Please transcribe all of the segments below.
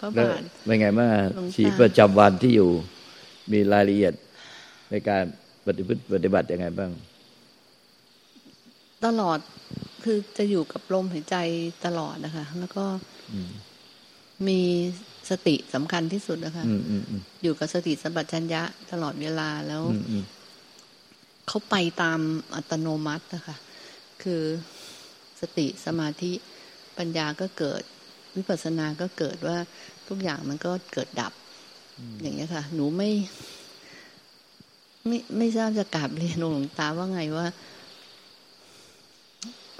กับพระบาทเป็นไงบ้างชีวิตประจำวันที่อยู่ มีรายละเอียดในการปฏิบัติปฏิบัติยังไงบ้าง ตลอดคือจะอยู่กับลมหายใจตลอดนะคะ แล้วก็มีสติสำคัญที่สุดนะคะอยู่กับสติสัมปชัญญะตลอดเวลาแล้วเขาไปตามอัตโนมัตินะคะ คือสติสมาธิปัญญาก็เกิด วิปัสสนาก็เกิดว่าทุกอย่างมันก็เกิดดับ อย่างนี้ค่ะ หนูไม่ ไม่ไม่ทราบจะกราบเรียนหลวงตาว่าไงว่า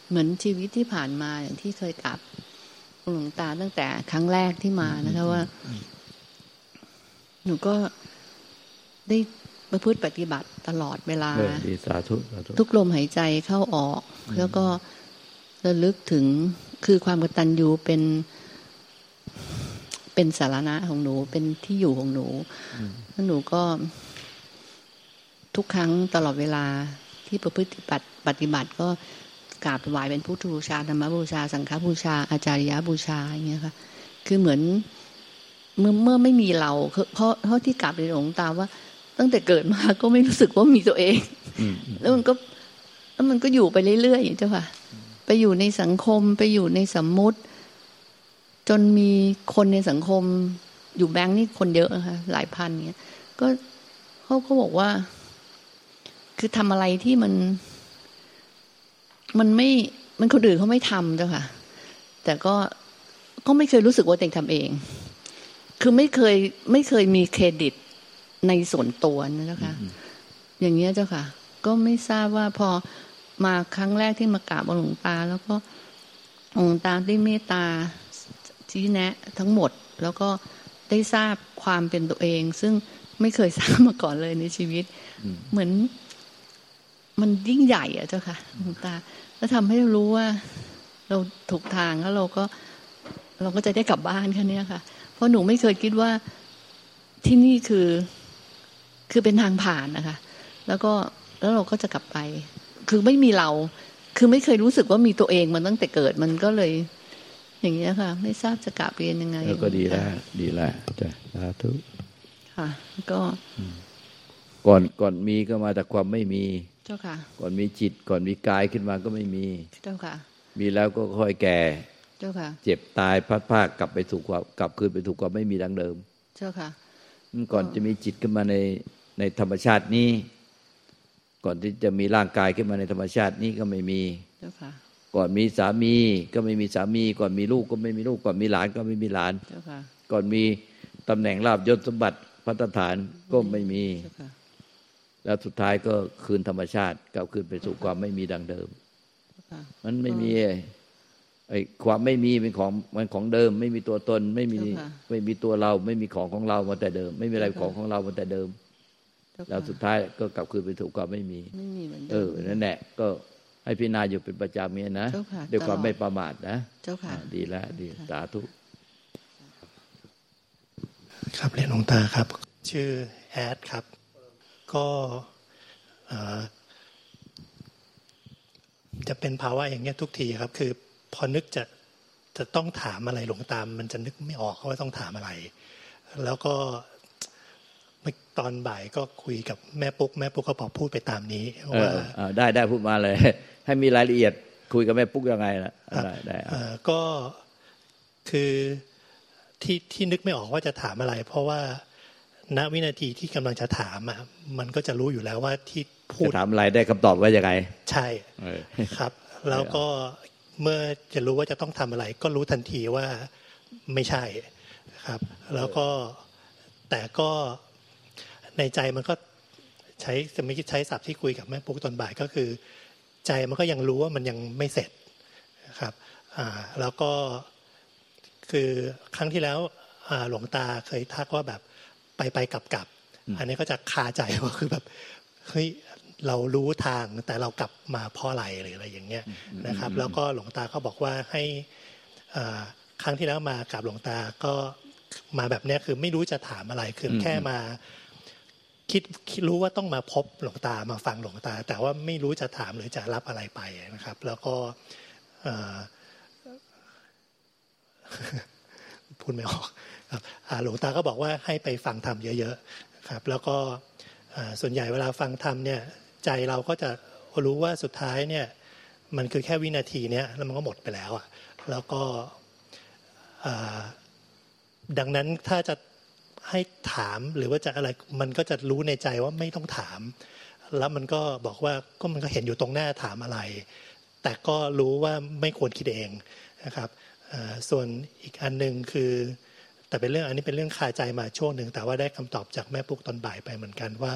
เหมือนชีวิตที่ผ่านมาอย่างที่เคยกราบหลวงตาตั้งแต่ครั้งแรกที่มานะคะว่า หนูก็ได้ประพฤติปฏิบัติตลอดเวลาสาธุทุกลมหายใจเข้าออก แล้วก็ระลึกถึงคือความกตัญญูเป็น เป็นสารณะของหนูเป็นที่อยู่ของหนูแล้วหนูก็ ทุกครั้งตลอดเวลาที่ประพฤติปฏิบัติก็กราบถวายเป็นพุทธบูชาธรรมบูชา สังฆบูชา อาจารยบูชาอย่างเงี้ยค่ะ คือเหมือนเมื่อเมื่อไม่มีเราเพราะเพราะที่กราบในหลวงตาว่า ตั้งแต่เกิดมาก็ไม่รู้สึกว่ามีตัวเองแล้วมันก็แล้วมันก็อยู่ไปเรื่อยๆเจ้าค่ะ ไปอยู่ในสังคมไปอยู่ในสมมุติ จนมีคนในสังคมอยู่แบงค์นี่คนเยอะนะคะหลายพันเนี้ยก็เขาก็บอกว่า คือทำอะไรที่มัน มันไม่มันคนอื่นเขาไม่ทำเจ้าค่ะ แต่ก็ก็ไม่เคยรู้สึกว่าตัวเองทำเอง คือไม่เคยไม่เคยมีเครดิตในส่วนตัวนะเจ้าค่ะ อย่างเงี้ยเจ้าค่ะ ก็ไม่ทราบว่าพอมาครั้งแรกที่มากราบหลวงตา แล้วก็หลวงตาได้เมตตา ชี้แนะทั้งหมด แล้วก็ได้ทราบความเป็นตัวเอง ซึ่งไม่เคยทราบมาก่อนเลยในชีวิต เหมือน มันยิ่งใหญ่อะเจ้าค่ะหลวงตา แล้วทำให้รู้ว่า เราถูกทางแล้วเราก็เราก็จะได้กลับบ้านแค่นี้ค่ะ เพราะหนูไม่เคยคิดว่าที่นี่คือคือเป็นทางผ่านนะคะ แล้วก็แล้วเราก็จะกลับไป คือไม่มีเรา คือไม่เคยรู้สึกว่ามีตัวเองมันตั้งแต่เกิดมันก็เลย อย่างเงี้ยค่ะ ไม่ทราบจะกลับเรียนยังไงก็ดีแล้วดีแล้วจ้ะสาธุค่ะ ก็ก่อนก่อนมีก็มาจากความไม่มี เจ้าค่ะ ก่อนมีจิต ก่อนมีกายขึ้นมาก็ไม่มี เจ้าค่ะ มีแล้วก็ค่อยแก่ เจ้าค่ะ เจ็บตายพัดภาคกลับไปสู่ความกลับคืนไปสู่ความไม่มีดังเดิม เจ้าค่ะ ก่อนจะมีจิตขึ้นมาในในธรรมชาตินี้ ก่อนที่จะมีร่างกายขึ้นมาในธรรมชาตินี้ก็ไม่มี ก่อนมีสามีก็ไม่มีสามี ก่อนมีลูกก็ไม่มีลูก ก่อนมีหลานก็ไม่มีหลาน ก่อนมีตำแหน่งลาบยศสมบัติพัฒฐานก็ไม่มี แล้วสุดท้ายก็คืนธรรมชาติกลับคืนไปสู่ความไม่มีดังเดิม มันไม่มีไอ้ความไม่มีเป็นของมันของเดิม ไม่มีตัวตนไม่มีไม่มีตัวเรา ไม่มีของของเรามาแต่เดิม ไม่มีอะไรของของเรามาแต่เดิม แล้วสุดท้ายก็กลับคืนไปถูกความไม่มีไม่มีเหมือนเออนั่นแหละก็ ให้พิจารณาอยู่เป็นประจำเมียนะด้วยความไม่ประมาทนะเจ้าค่ะดีแล้วดีสาธุครับเรียนหลวงตาครับ ชื่อแอดครับ ก็จะเป็นภาวะอย่างเงี้ยทุกทีครับ คือพอนึกจะจะต้องถามอะไรหลวงตามมันจะนึกไม่ออกว่าต้องถามอะไร แล้วก็ ตอนบ่ายก็คุยกับแม่ปุ๊ก แม่ปุ๊กก็บอกพูดไปตามนี้ว่าได้ได้พูดมาเลย ให้มีรายละเอียดคุยกับแม่ปุ๊กยังไงล่ะได้ได้ก็คือที่ที่นึกไม่ออกว่าจะถามอะไร เพราะว่าณวินาทีที่กำลังจะถามอะมันก็จะรู้อยู่แล้วว่าที่พูดถามอะไรได้คำตอบว่ายังไง ใช่ครับ แล้วก็เมื่อจะรู้ว่าจะต้องทำอะไร ก็รู้ทันทีว่าไม่ใช่ครับ แล้วก็แต่ก็ ในใจมันก็ใช้จะไม่คิดใช้ศัพท์ที่คุยกับแม่ปุ๊กตอนบ่ายก็คือ ใจมันก็ยังรู้ว่ามันยังไม่เสร็จครับอ่าแล้วก็คือครั้งที่แล้วหลวงตาเคยทักว่าแบบไปไปกลับกลับอันนี้ก็จะคาใจว่าคือแบบเฮ้ยเรารู้ทางแต่เรากลับมาเพราะอะไรหรืออะไรอย่างเงี้ยนะครับ แล้วก็หลวงตาก็บอกว่าให้ครั้งที่แล้วมากับหลวงตาก็มาแบบนี้คือไม่รู้จะถามอะไรคือแค่มา คิดรู้ว่าต้องมาพบหลวงตามาฟังหลวงตา แต่ว่าไม่รู้จะถามหรือจะรับอะไรไปนะครับ แล้วก็พูดไม่ออกครับหลวงตาก็บอกว่าให้ไปฟังธรรมเยอะๆครับ แล้วก็ส่วนใหญ่เวลาฟังธรรมเนี่ยใจเราก็จะรู้ว่าสุดท้ายเนี่ยมันคือแค่วินาทีเนี้ยแล้วมันก็หมดไปแล้วอะแล้วก็ดังนั้นถ้าจะ ให้ถามหรือว่าจะอะไรมันก็จะรู้ในใจว่าไม่ต้องถาม แล้วมันก็บอกว่าก็มันก็เห็นอยู่ตรงหน้าถามอะไร แต่ก็รู้ว่าไม่ควรคิดเองนะครับส่วนอีกอันหนึ่งคือ แต่เป็นเรื่องอันนี้เป็นเรื่องคาใจมาช่วงหนึ่งแต่ว่าได้คำตอบจากแม่ปุ๊กตอนบ่ายไปเหมือนกันว่า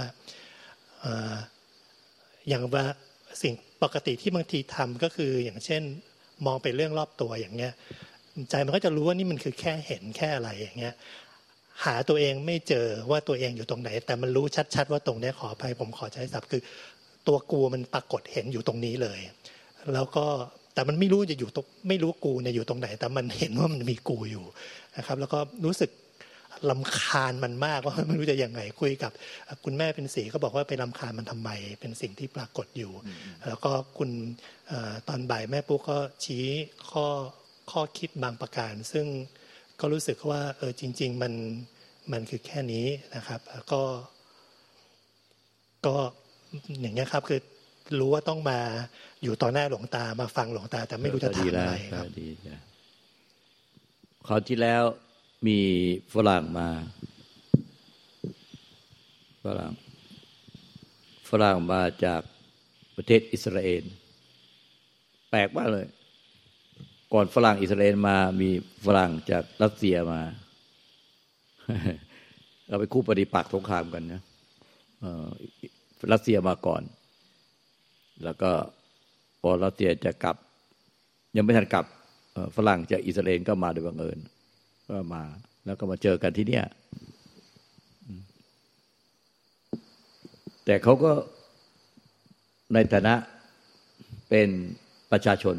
อย่างว่าสิ่งปกติที่บางทีทำก็คืออย่างเช่นมองไปเรื่องรอบตัวอย่างเงี้ยใจมันก็จะรู้ว่านี่มันคือแค่เห็นแค่อะไรอย่างเงี้ย หาตัวเองไม่เจอว่าตัวเองอยู่ตรงไหน แต่มันรู้ชัด ๆ ว่าตรงนี้ขอไปผมขอใช้ศัพท์คือ ตัวกูมันปรากฏเห็นอยู่ตรงนี้เลย แล้วก็แต่มันไม่รู้จะอยู่ตรงไม่รู้กูเนี่ยอยู่ตรงไหน แต่มันเห็นว่ามันมีกูอยู่นะครับ แล้วก็รู้สึกลำคาญมันมากว่าไม่รู้จะยังไงคุยกับ คุณแม่เป็นสีก็บอกว่าไปลำคาญมันทำไม เป็นสิ่งที่ปรากฏอยู่ แล้วก็คุณตอนบ่ายแม่ปุ๊กก็ชี้ข้อข้อคิดบางประการ ซึ่ง ก็รู้สึกว่าเออจริง ๆ มันมันคือแค่นี้นะครับ ก็ ก็อย่างเงี้ยครับ คือรู้ว่าต้องมาอยู่ต่อหน้าหลวงตามาฟังหลวงตา แต่ไม่รู้จะถามอะไรครับดีคราวที่แล้วมีฝรั่งมาฝรั่งฝรั่งมาจากประเทศอิสราเอลแปลกมากเลย ก่อนฝรั่งอิสราเอลมา มีฝรั่งจากรัสเซียมา เราไปคู่ปฏิปักษ์สงครามกันนะรัสเซียมาก่อน แล้วก็พอรัสเซียจะกลับ ยังไม่ทันกลับฝรั่งจากอิสราเอลก็มาโดยบังเอิญก็มา แล้วก็มาเจอกันที่เนี่ยแต่เขาก็ในฐานะเป็นประชาชน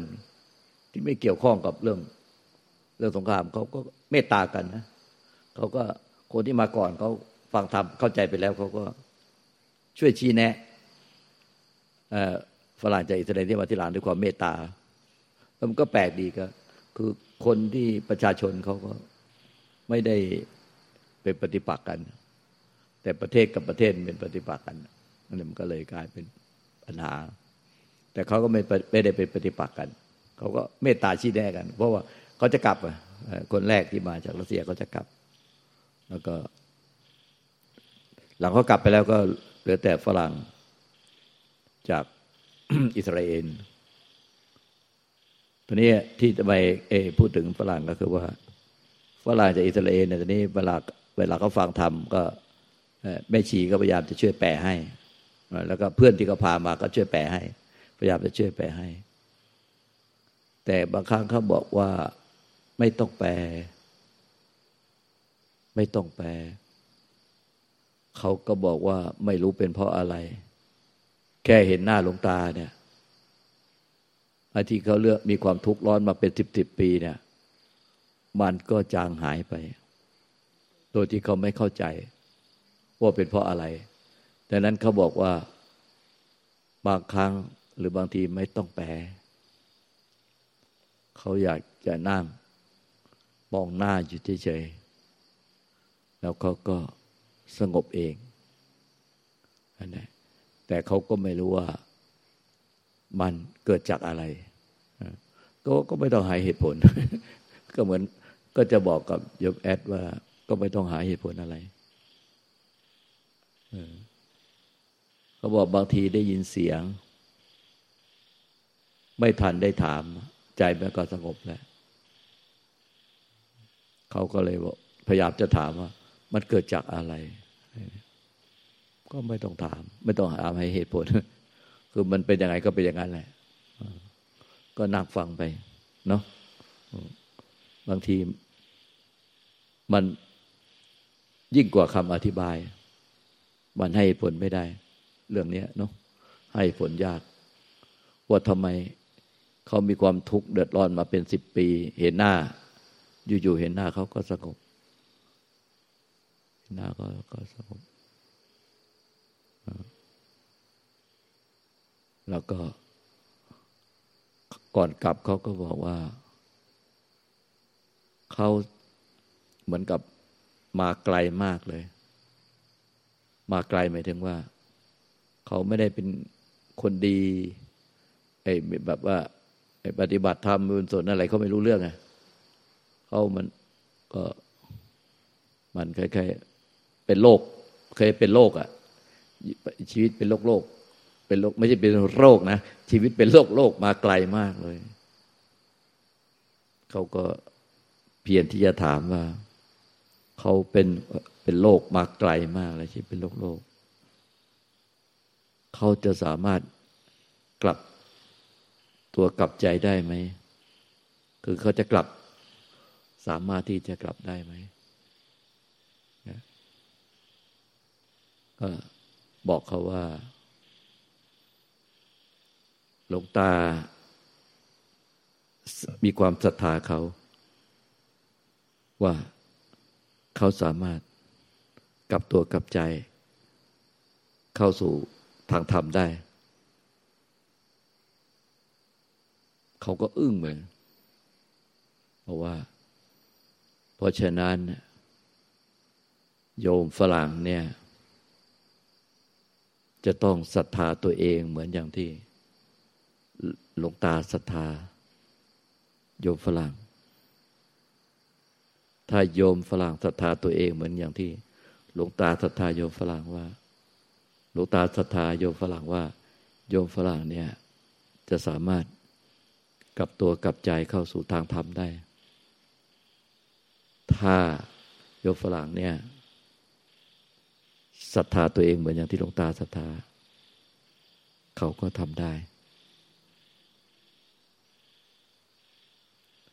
ที่ไม่เกี่ยวข้องกับเรื่อง เรื่องสงครามเขาก็เมตตากันนะเขาก็คนที่มาก่อนเขาฟังธรรมเข้าใจไปแล้วเขาก็ช่วยชี้แนะฝรั่งจากอิสราเอลที่มาที่หลานด้วยความเมตตาแล้วมันก็แปลกดีก็ คือคนที่ประชาชนเขาก็ไม่ได้เป็นปฏิปักษ์กัน แต่ประเทศกับประเทศเป็นปฏิปักษ์กันนั่นมันก็เลยกลายเป็นปัญหา แต่เขาก็ไม่ไม่ได้เป็นปฏิปักษ์กัน เขาก็เมตตาชี้แนะกัน เพราะว่าเขาจะกลับคนแรกที่มาจากรัสเซียเขาจะกลับ แล้วก็ หลังเขากลับไปแล้วก็เหลือแต่ฝรั่งจากอิสราเอลทีนี้ที่จะไปพูดถึงฝรั่งก็คือว่าฝรั่งจากอิสราเอลเนี่ยตอนนี้เวลาเวลาเขาฟังธรรมก็แม่ชีก็พยายามจะช่วยแปลให้ แล้วก็เพื่อนที่เขาพามาก็ช่วยแปลให้ พยายามจะช่วยแปลให้ แต่บางครั้งเขาบอกว่าไม่ต้องแปล ไม่ต้องแปล เขาก็บอกว่าไม่รู้เป็นเพราะอะไร แค่เห็นหน้าหลวงตาเนี่ยไอ้ที่เขาเลือกมีความทุกข์ร้อนมาเป็นสิบสิบปีเนี่ย มันก็จางหายไป โดยที่เขาไม่เข้าใจ ว่าเป็นเพราะอะไรดังนั้นเขาบอกว่า บางครั้งหรือบางทีไม่ต้องแปล เขาอยากจะนั่งมองหน้าอยู่เฉยๆแล้วเขาก็สงบเองอันนี้แต่เขาก็ไม่รู้ว่ามันเกิดจากอะไร ก็ก็ไม่ต้องหาเหตุผล ก็เหมือนก็จะบอกกับยมแอดว่า ก็ไม่ต้องหาเหตุผลอะไรเขาบอกบางทีได้ยินเสียง ไม่ทันได้ถาม ใจมันก็สงบแล้วเขาก็เลยพยายามจะถามว่า มันเกิดจากอะไร ก็ไม่ต้องถาม ไม่ต้องหามให้เหตุผล คือมันเป็นยังไงก็เป็นอย่างนั้นแหละก็นั่งฟังไป เนาะบางทีมันยิ่งกว่าคำอธิบาย มันให้ผลไม่ได้ เรื่องนี้เนาะให้ผลยาก ว่าทำไม เขามีความทุกข์เดือดร้อนมาเป็นสิบปี เห็นหน้า อยู่ๆเห็นหน้าเขาก็สงบเห็นหน้าก็ก็สงบแล้วก็ ก่อนกลับเขาก็บอกว่า เขาเหมือนกับมาไกลมากเลย มาไกลหมายถึงว่า เขาไม่ได้เป็นคนดีไอ้แบบว่า ปฏิบัติธรรมบุญสนอะไรเขาไม่รู้เรื่องไงเขามันก็มันคล้ายๆเป็นโรคเคยเป็นโรคอะ ชีวิตเป็นโรคโรคเป็นโรคไม่ใช่เป็นโรคนะ ชีวิตเป็นโรคโรคมาไกลมากเลย เขาก็เพียรที่จะถามว่า เขาเป็นเป็นโรคมาไกลมากเลยชีวิตเป็นโรคโรคเขาจะสามารถกลับ ตัวกลับใจได้ไหม คือเขาจะกลับสามารถที่จะกลับได้ไหมก็บอกเขาว่า หลวงตา มีความศรัทธาเขา ว่าเขาสามารถกลับตัวกลับใจ เข้าสู่ทางธรรมได้ เขาก็อึ้งเหมือนเพราะว่า เพราะฉะนั้น โยมฝรั่งเนี่ย จะต้องศรัทธาตัวเองเหมือนอย่างที่หลวงตาศรัทธา โยมฝรั่ง ถ้าโยมฝรั่งศรัทธาตัวเองเหมือนอย่างที่ หลวงตาศรัทธาโยมฝรั่งว่า หลวงตาศรัทธาโยมฝรั่งว่า โยมฝรั่งเนี่ย จะสามารถ กลับตัวกลับใจเข้าสู่ทางธรรมได้ ถ้าโยมฝรั่งเนี่ยศรัทธาตัวเองเหมือนอย่างที่หลวงตาศรัทธา เขาก็ทำได้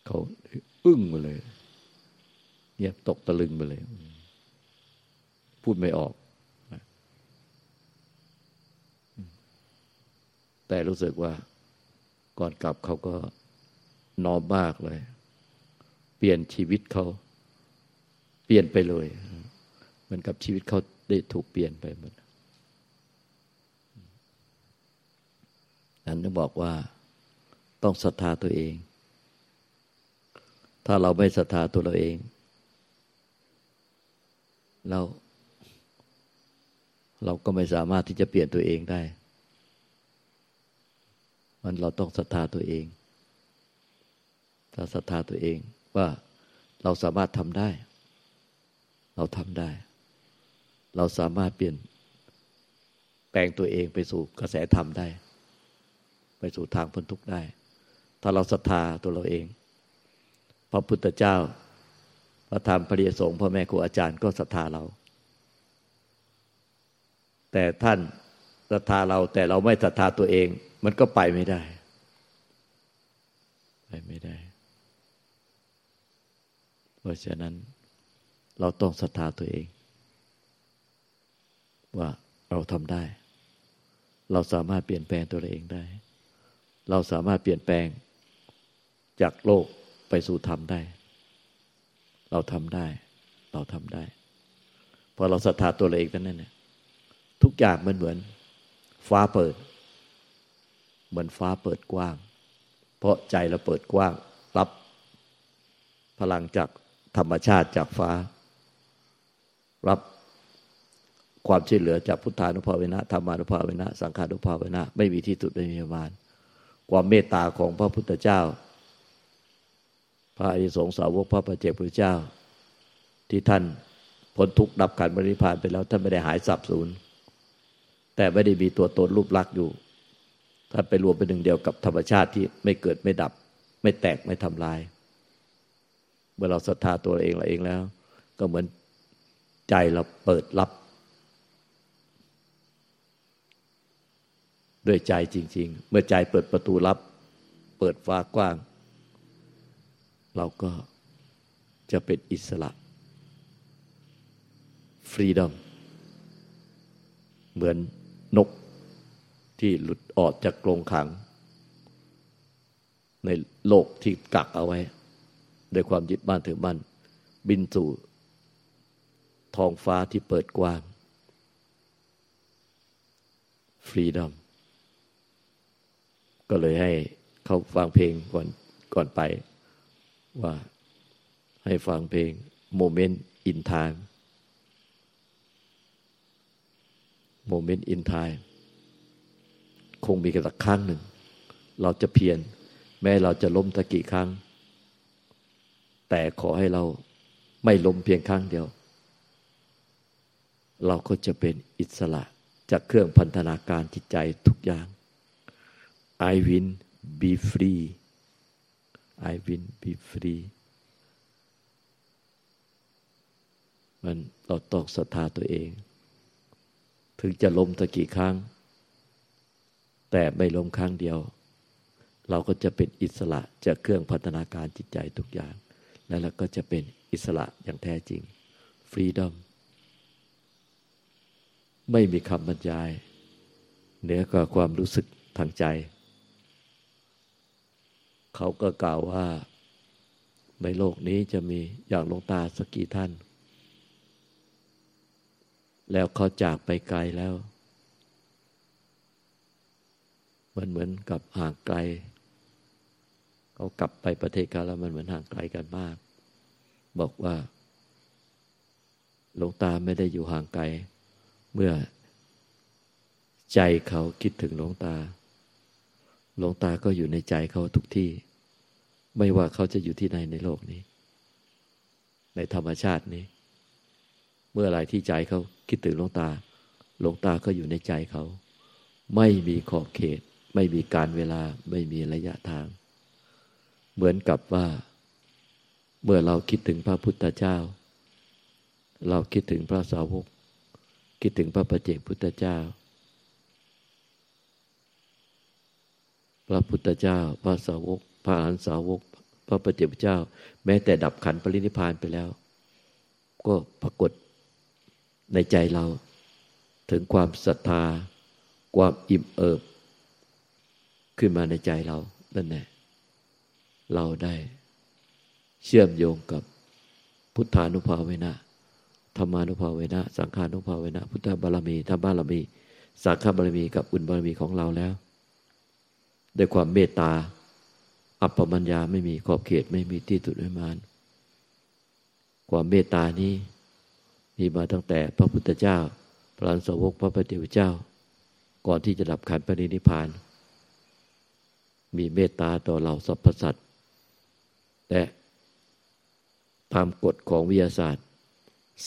เขาอึ้งไปเลยเงียบตกตะลึงไปเลย พูดไม่ออก แต่รู้สึกว่า ก่อนกลับเขาก็นอมมากเลย เปลี่ยนชีวิตเขา เปลี่ยนไปเลยเหมือนกับชีวิตเขาได้ถูกเปลี่ยนไปหมดนั้นต้องบอกว่าต้องศรัทธาตัวเอง ถ้าเราไม่ศรัทธาตัวเราเอง เรา เราก็ไม่สามารถที่จะเปลี่ยนตัวเองได้ มันเราต้องศรัทธาตัวเองถ้าศรัทธาตัวเองว่าเราสามารถทำได้ เราทำได้ เราสามารถเปลี่ยน แปลงตัวเองไปสู่กระแสธรรมได้ ไปสู่ทางพ้นทุกข์ได้ ถ้าเราศรัทธาตัวเราเอง พระพุทธเจ้า พระธรรมพระเดียสงฆ์พ่อแม่ครูอาจารย์ก็ศรัทธาเรา แต่ท่านศรัทธาเราแต่เราไม่ศรัทธาตัวเอง มันก็ไปไม่ได้ ไปไม่ได้ เพราะฉะนั้น เราต้องศรัทธาตัวเอง ว่าเราทำได้ เราสามารถเปลี่ยนแปลงตัวเองได้ เราสามารถเปลี่ยนแปลงจากโลกไปสู่ธรรมได้ เราทำได้ เราทำได้พอเราศรัทธาตัวเราเองนั้นเนี่ยทุกอย่างมันเหมือน ฟ้าเปิด เหมือนฟ้าเปิดกว้าง เพราะใจเราเปิดกว้าง รับพลังจากธรรมชาติจากฟ้า รับความช่วยเหลือจากพุทธานุภาเวนะธรรมานุภาเวนะ สังขานุภาเวนะ ไม่มีที่สุดไม่มีประมาณ ความเมตตาของพระพุทธเจ้า พระอริสงสาวกพระประเจกพุทธเจ้า ที่ท่านพ้นทุกข์ดับขันบริพานไปแล้วท่านไม่ได้หายสับสูญแต่ไม่ได้มีตัวตนรูปลักษณ์อยู่ ท่านไปรวมเป็นหนึ่งเดียวกับธรรมชาติที่ไม่เกิดไม่ดับ ไม่แตกไม่ทำลาย เมื่อเราศรัทธาตัวเองเราเองแล้ว ก็เหมือนใจเราเปิดรับ ด้วยใจจริง ๆ เมื่อใจเปิดประตูรับ เปิดฟ้ากว้าง เราก็จะเป็นอิสระฟรีดอมเหมือนนก ที่หลุดออกจากกรงขัง ในโลกที่กักเอาไว้ด้วยความยึดบ้านถือบ้านบินสู่ท้องฟ้าที่เปิดกว้างฟรีดอมก็เลยให้เขาฟังเพลงก่อนก่อนไป ว่าให้ฟังเพลง moment in time moment in time คงมีกันสักครั้งหนึ่ง เราจะเพียรแม้เราจะล้มตะกี่ครั้ง แต่ขอให้เราไม่ล้มเพียงครั้งเดียว เราก็จะเป็นอิสระจากเครื่องพันธนาการจิตใจทุกอย่าง I win be free I win be free มันเราต้องศรัทธาตัวเอง ถึงจะล้มตะกี่ครั้ง แต่ไม่ล้มครั้งเดียว เราก็จะเป็นอิสระจากเครื่องพัฒนาการจิตใจทุกอย่าง แล้วเราก็จะเป็นอิสระอย่างแท้จริง freedom ไม่มีคำบรรยายเหนือกว่าความรู้สึกทางใจ เขาก็กล่าวว่าในโลกนี้จะมีอย่างลงตาสกี่ท่าน แล้วเขาจากไปไกลแล้ว มันเหมือนกับห่างไกล เขากลับไปประเทศเขาแล้วมันเหมือนห่างไกลกันมาก บอกว่าหลวงตาไม่ได้อยู่ห่างไกล เมื่อใจเขาคิดถึงหลวงตา หลวงตาก็อยู่ในใจเขาทุกที่ ไม่ว่าเขาจะอยู่ที่ไหนในโลกนี้ ในธรรมชาตินี้ เมื่อไรที่ใจเขาคิดถึงหลวงตา หลวงตาก็อยู่ในใจเขา ไม่มีขอบเขต ไม่มีการเวลาไม่มีระยะทาง เหมือนกับว่า เมื่อเราคิดถึงพระพุทธเจ้า เราคิดถึงพระสาวก คิดถึงพระประเจกพุทธเจ้า พระพุทธเจ้า พระสาวก พระอรหันสาวก พระประเจกพุทธเจ้า แม้แต่ดับขันปรินิพานไปแล้ว ก็ปรากฏในใจเราถึงความศรัทธา ความอิ่มเอิบ ขึ้นมาในใจเรานั่นแหละเราได้เชื่อมโยงกับพุทธานุภาเวนะธรรมานุภาเวนะ สังขานุภาเวนะ พุทธบารมีธรรมบารมี สังฆบารมีกับอุณบารมีของเราแล้วด้วยความเมตตา อัปปมัญญาไม่มีขอบเขตไม่มีที่สุดไม่มานความเมตตานี้มีมาตั้งแต่พระพุทธเจ้า พระสาวกพระปฏิวเจ้า ก่อนที่จะดับขันปรินิพาน มีเมตตาต่อเราสรรพสัตว์และตามกฎของวิทยาศาสตร์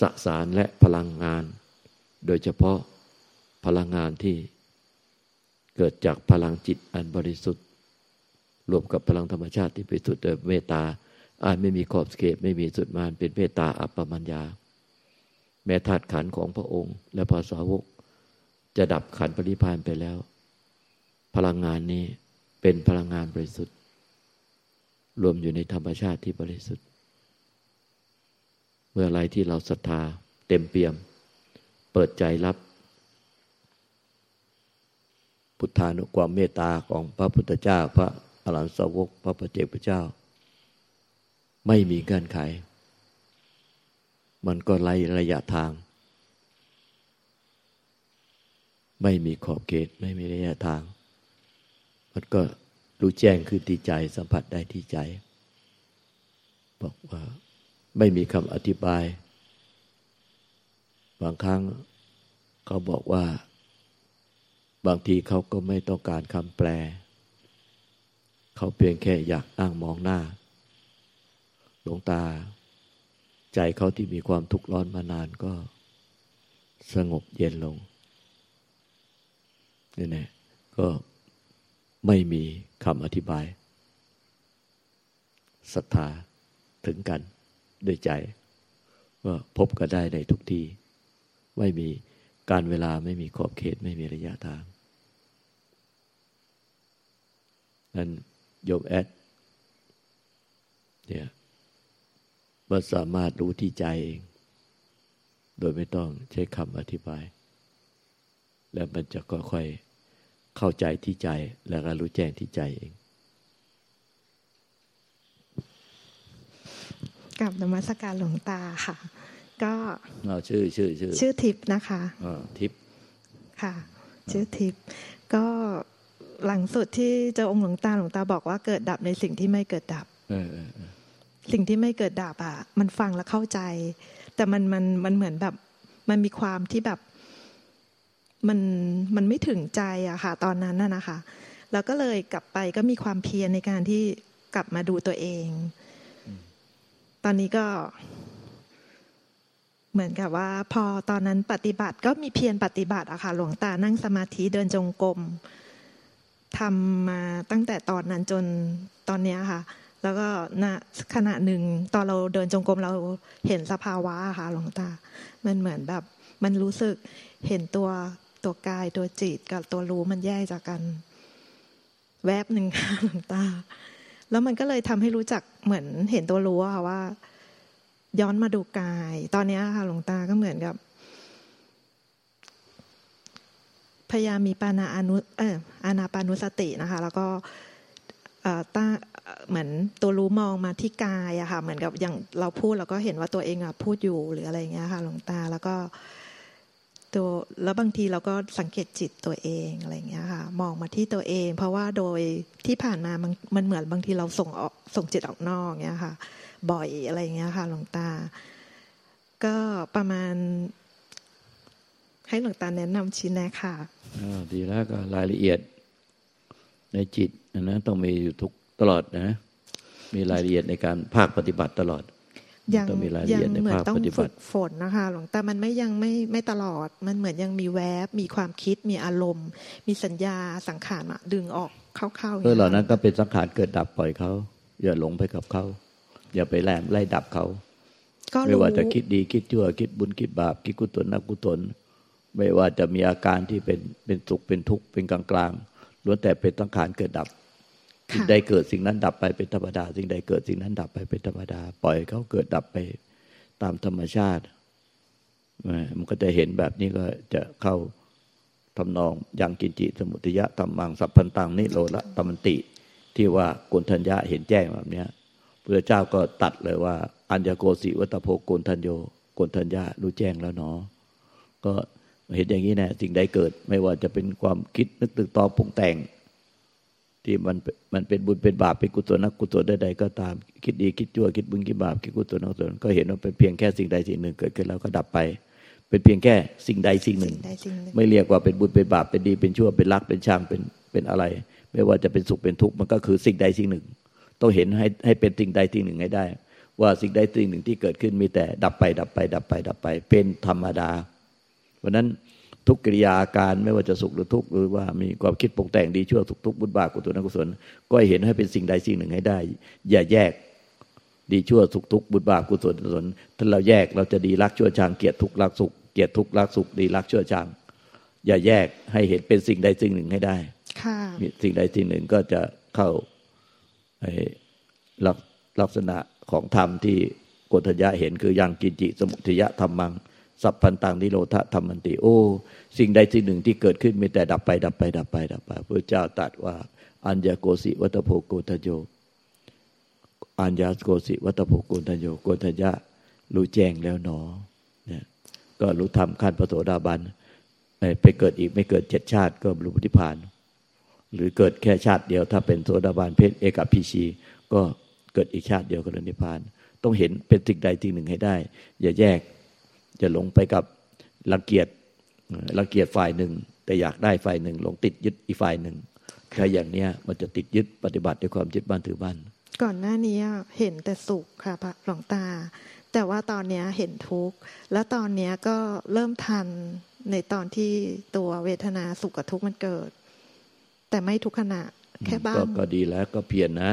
สสารและพลังงาน โดยเฉพาะพลังงานที่เกิดจากพลังจิตอันบริสุทธิ์ รวมกับพลังธรรมชาติที่บริสุทธิ์โดยเมตตาอาจไม่มีขอบเขตไม่มีสุดมานเป็นเมตตาอัปปมัญญา แม้ธาตุขันของพระองค์ และพระสาวก จะดับขันปริพานไปแล้ว พลังงานนี้ เป็นพลังงานบริสุทธิ์ รวมอยู่ในธรรมชาติที่บริสุทธิ์ เมื่อไรที่เราศรัทธาเต็มเปี่ยม เปิดใจรับ พุทธานุความเมตตาของพระพุทธเจ้า พระอรหันตสาวก พระปเจกพระเจ้า ไม่มีเงื่อนไข มันก็ไล่ระยะทาง ไม่มีขอบเขตไม่มีระยะทาง มันก็รู้แจ้งคือที่ใจ สัมผัสได้ที่ใจ บอกว่าไม่มีคำอธิบาย บางครั้งเขาบอกว่า บางทีเขาก็ไม่ต้องการคำแปล เขาเพียงแค่อยากนั่งมองหน้า หลวงตา ใจเขาที่มีความทุกข์ร้อนมานานก็ สงบเย็นลงนี่แน่ก็ ไม่มีคำอธิบายศรัทธาถึงกันด้วยใจ ว่าพบกันได้ในทุกที่ ไม่มีการเวลาไม่มีขอบเขตไม่มีระยะทางนั้นโยมแอดเนี่ยมันสามารถรู้ที่ใจเอง โดยไม่ต้องใช้คำอธิบาย แล้วมันจะค่อยๆ เข้าใจที่ใจแล้วก็รู้แจ้งที่ใจเองกับนมัสการหลวงตาค่ะ ก็ชื่อชื่อชื่อ ชื่อทิพย์นะคะทิพย์ค่ะ ชื่อทิพย์ก็หลังสุดที่เจอองค์หลวงตาหลวงตาบอกว่าเกิดดับในสิ่งที่ไม่เกิดดับสิ่งที่ไม่เกิดดับอะมันฟังแล้วเข้าใจ แต่มันมันมันเหมือนแบบ มันมีความที่แบบ มันมันไม่ถึงใจอะค่ะ ตอนนั้นน่ะนะคะ แล้วก็เลยกลับไปก็มีความเพียรในการที่กลับมาดูตัวเอง ตอนนี้ก็ เหมือนกับว่า พอตอนนั้นปฏิบัติก็มีเพียรปฏิบัติอะค่ะ หลวงตานั่งสมาธิเดินจงกรมทำมาตั้งแต่ตอนนั้นจนตอนนี้ค่ะ แล้วก็ณขณะหนึ่งตอนเราเดินจงกรมเราเห็นสภาวะค่ะหลวงตา มันเหมือนแบบ มันรู้สึกเห็นตัว ตัวกายตัวจิตกับตัวรู้มันแยกจากกัน แวบหนึ่งค่ะหลวงตา แล้วมันก็เลยทำให้รู้จักเหมือนเห็นตัวรู้ค่ะว่า ย้อนมาดูกาย ตอนนี้ค่ะหลวงตาก็เหมือนกับพยายามมีปานาอนุเอออานาปานุสตินะคะ แล้วก็ตั้งเหมือนตัวรู้มองมาที่กายอะค่ะ เหมือนกับอย่างเราพูดเราก็เห็นว่าตัวเองอะพูดอยู่หรืออะไรเงี้ยค่ะ หลวงตาแล้วก็ ตัวแล้วบางทีเราก็สังเกตจิตตัวเองอะไรเงี้ยค่ะ มองมาที่ตัวเอง เพราะว่าโดยที่ผ่านมามันมันเหมือนบางทีเราส่งออกส่งจิตออกนอกเงี้ยค่ะ บ่อยอะไรเงี้ยค่ะหลวงตา ก็ประมาณ ให้หลวงตาแนะนำชี้แนะค่ะดีแล้วก็รายละเอียดในจิตนะต้องมีอยู่ทุกตลอดนะ มีรายละเอียดในการภาคปฏิบัติตลอด ยังต้องมีรายละเอียดในภาคปฏิบัติฝนนะคะ หลวงแต่มันไม่ยังไม่ไม่ตลอด มันเหมือนยังมีแวบ มีความคิด มีอารมณ์ มีสัญญาสังขารมาดึงออกเข้าๆเออเหล่านั้นก็เป็นสังขารเกิดดับปล่อยเขาอย่าหลงไปกับเขาอย่าไปแลมไล่ดับเขาไม่ว่าจะคิดดีคิดชั่ว คิดบุญคิดบาปคิดกุศลนักกุศลไม่ว่าจะมีอาการที่เป็นเป็นสุขเป็นทุกข์เป็นกลางกลางล้วนแต่เป็นสังขารเกิดดับ สิ่งใดเกิดสิ่งนั้นดับไปเป็นธรรมดา สิ่งใดเกิดสิ่งนั้นดับไปเป็นธรรมดา ปล่อยเขาเกิดดับไปตามธรรมชาติ มันก็จะเห็นแบบนี้ก็จะเข้าทำนองอย่างกินจิสมุติยะธรรมังสัพพันตังนิโรละตมันติ ที่ว่ากุณทัญญาเห็นแจ้งแบบนี้พระเจ้าก็ตัดเลยว่า อัญญโกสิวัตโพโกนทัญโยโกนทัญญารู้แจ้งแล้วเนาะก็เห็นอย่างนี้นะสิ่งใดเกิด ไม่ว่าจะเป็นความคิดนึกตึกตอปรุงแต่ง ที่มันมันเป็นบุญเป็นบาปเป็นกุศลนักกุศลใดๆก็ตามคิดดีคิดชั่วคิดบุญคิดบาปคิดกุศลนักกุศลก็เห็นว่าเป็นเพียงแค่สิ่งใดสิ่งหนึ่งเกิดขึ้นแล้วก็ดับไป เป็นเพียงแค่สิ่งใดสิ่งหนึ่ง ไม่เรียกว่าเป็นบุญเป็นบาปเป็นดีเป็นชั่วเป็นรักเป็นชังเป็นเป็นอะไร ไม่ว่าจะเป็นสุขเป็นทุกข์มันก็คือสิ่งใดสิ่งหนึ่ง ต้องเห็นให้ให้เป็นสิ่งใดสิ่งหนึ่งให้ได้ ว่าสิ่งใดสิ่งหนึ่งที่เกิดขึ้นมีแต่ดับไปดับไป ดับไปดับไป เป็นธรรมดาราะนั้น ทุกกิริยาอาการไม่ว่าจะสุขหรือทุกข์หรือว่ามีความคิดปรุงแต่งดีชั่วสุขทุกข์บุญบาปกุศลอกุศลก็เห็นให้เป็นสิ่งใดสิ่งหนึ่งให้ได้ อย่าแยกดีชั่วสุขทุกข์บุญบาปกุศลกุศลถ้าเราแยกเราจะดีรักชั่วชังเกลียดทุกข์รักสุขเกลียดทุกข์รักสุขดีรักชั่วชังอย่าแยกให้เห็นเป็นสิ่งใดสิ่งหนึ่งให้ได้สิ่งใดสิ่งหนึ่งก็จะเข้าลักษณะของธรรมที่โกฏยะเห็นคือยังกินจิสมุทยะธรรมัง สัพพันตังนิโรธธรรมันติโอ้สิ่งใดสิ่งหนึ่งที่เกิดขึ้นมีแต่ดับไป ดับไป ดับไป ดับไปพระเจ้าตรัสว่า อัญญโกสิวัตโพโกทโยอัญญโกสิวัตโพโกทโยโกทยะรู้แจ้งแล้วหนอเนี่ยก็รู้ธรรมขั้นพระโสดาบันไปเกิดอีกไม่เกิดเจ็ดชาติ ก็รู้พุทธิพานหรือเกิดแค่ชาติเดียว ถ้าเป็นโสดาบันเพศเอกพีชี ก็เกิดอีกชาติเดียวก็เลยนิพพาน ต้องเห็นเป็นสิ่งใดสิ่งหนึ่งให้ได้ อย่าแยก จะหลงไปกับรังเกียจรังเกียจฝ่ายหนึ่ง แต่อยากได้ฝ่ายหนึ่งหลงติดยึดอีกฝ่ายหนึ่งถ้าอย่างเนี้ยมันจะติดยึดปฏิบัติด้วยความยึดบ้านถือบ้าน ก่อนหน้านี้เห็นแต่สุขค่ะพระหลวงตา แต่ว่าตอนนี้เห็นทุกข์แล้วตอนนี้ก็เริ่มทันในตอนที่ตัวเวทนาสุขกับทุกข์มันเกิด แต่ไม่ทุกขณะแค่บ้างก็ดีแล้วก็เพียรนนะ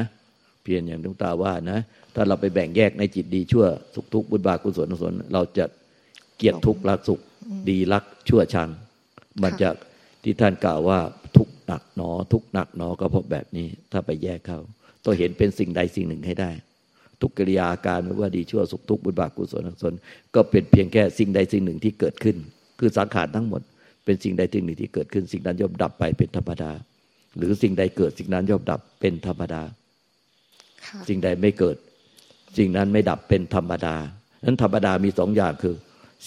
เพียรอย่างหลวงตาว่านะ ถ้าเราไปแบ่งแยกในจิตดีชั่วสุขทุกข์บุญบาปกุศลกุศลเราจะเกียรติทุกข์รักสุข ดีรักชั่วชังมันจะที่ท่านกล่าวว่าทุกหนักหนอ ทุกหนักหนอก็เพราะแบบนี้ ถ้าไปแยกเขาต้องเห็นเป็นสิ่งใดสิ่งหนึ่งให้ได้ ทุกกิริยาการไม่ว่าดีชั่วสุขทุกข์บุญบาปกุศลกุศลก็เป็นเพียงแค่สิ่งใดสิ่งหนึ่งที่เกิดขึ้น คือสังขารทั้งหมด เป็นสิ่งใดสิ่งหนึ่งที่เกิดขึ้น สิ่งนั้นย่อมดับไปเป็นธรรมดา หรือสิ่งใดเกิดสิ่งนั้นย่อมดับเป็นธรรมดาสิ่งใดไม่เกิด สิ่งนั้นไม่ดับเป็นธรรมดานั้นธรรมดามีสองอย่างคือ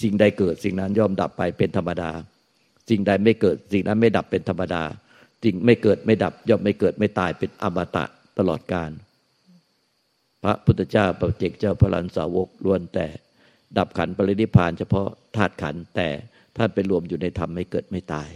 สิ่งใดเกิดสิ่งนั้นย่อมดับไปเป็นธรรมดา สิ่งใดไม่เกิดสิ่งนั้นไม่ดับเป็นธรรมดา สิ่งไม่เกิดไม่ดับย่อมไม่เกิดไม่ตายเป็นอมตะตลอดกาลพระพุทธเจ้าพระเจกเจ้าพระลันสาวกล้วนแต่ ดับขันปรินิพานเฉพาะธาตุขันแต่ท่านไปรวมอยู่ในธรรมไม่เกิดไม่ตาย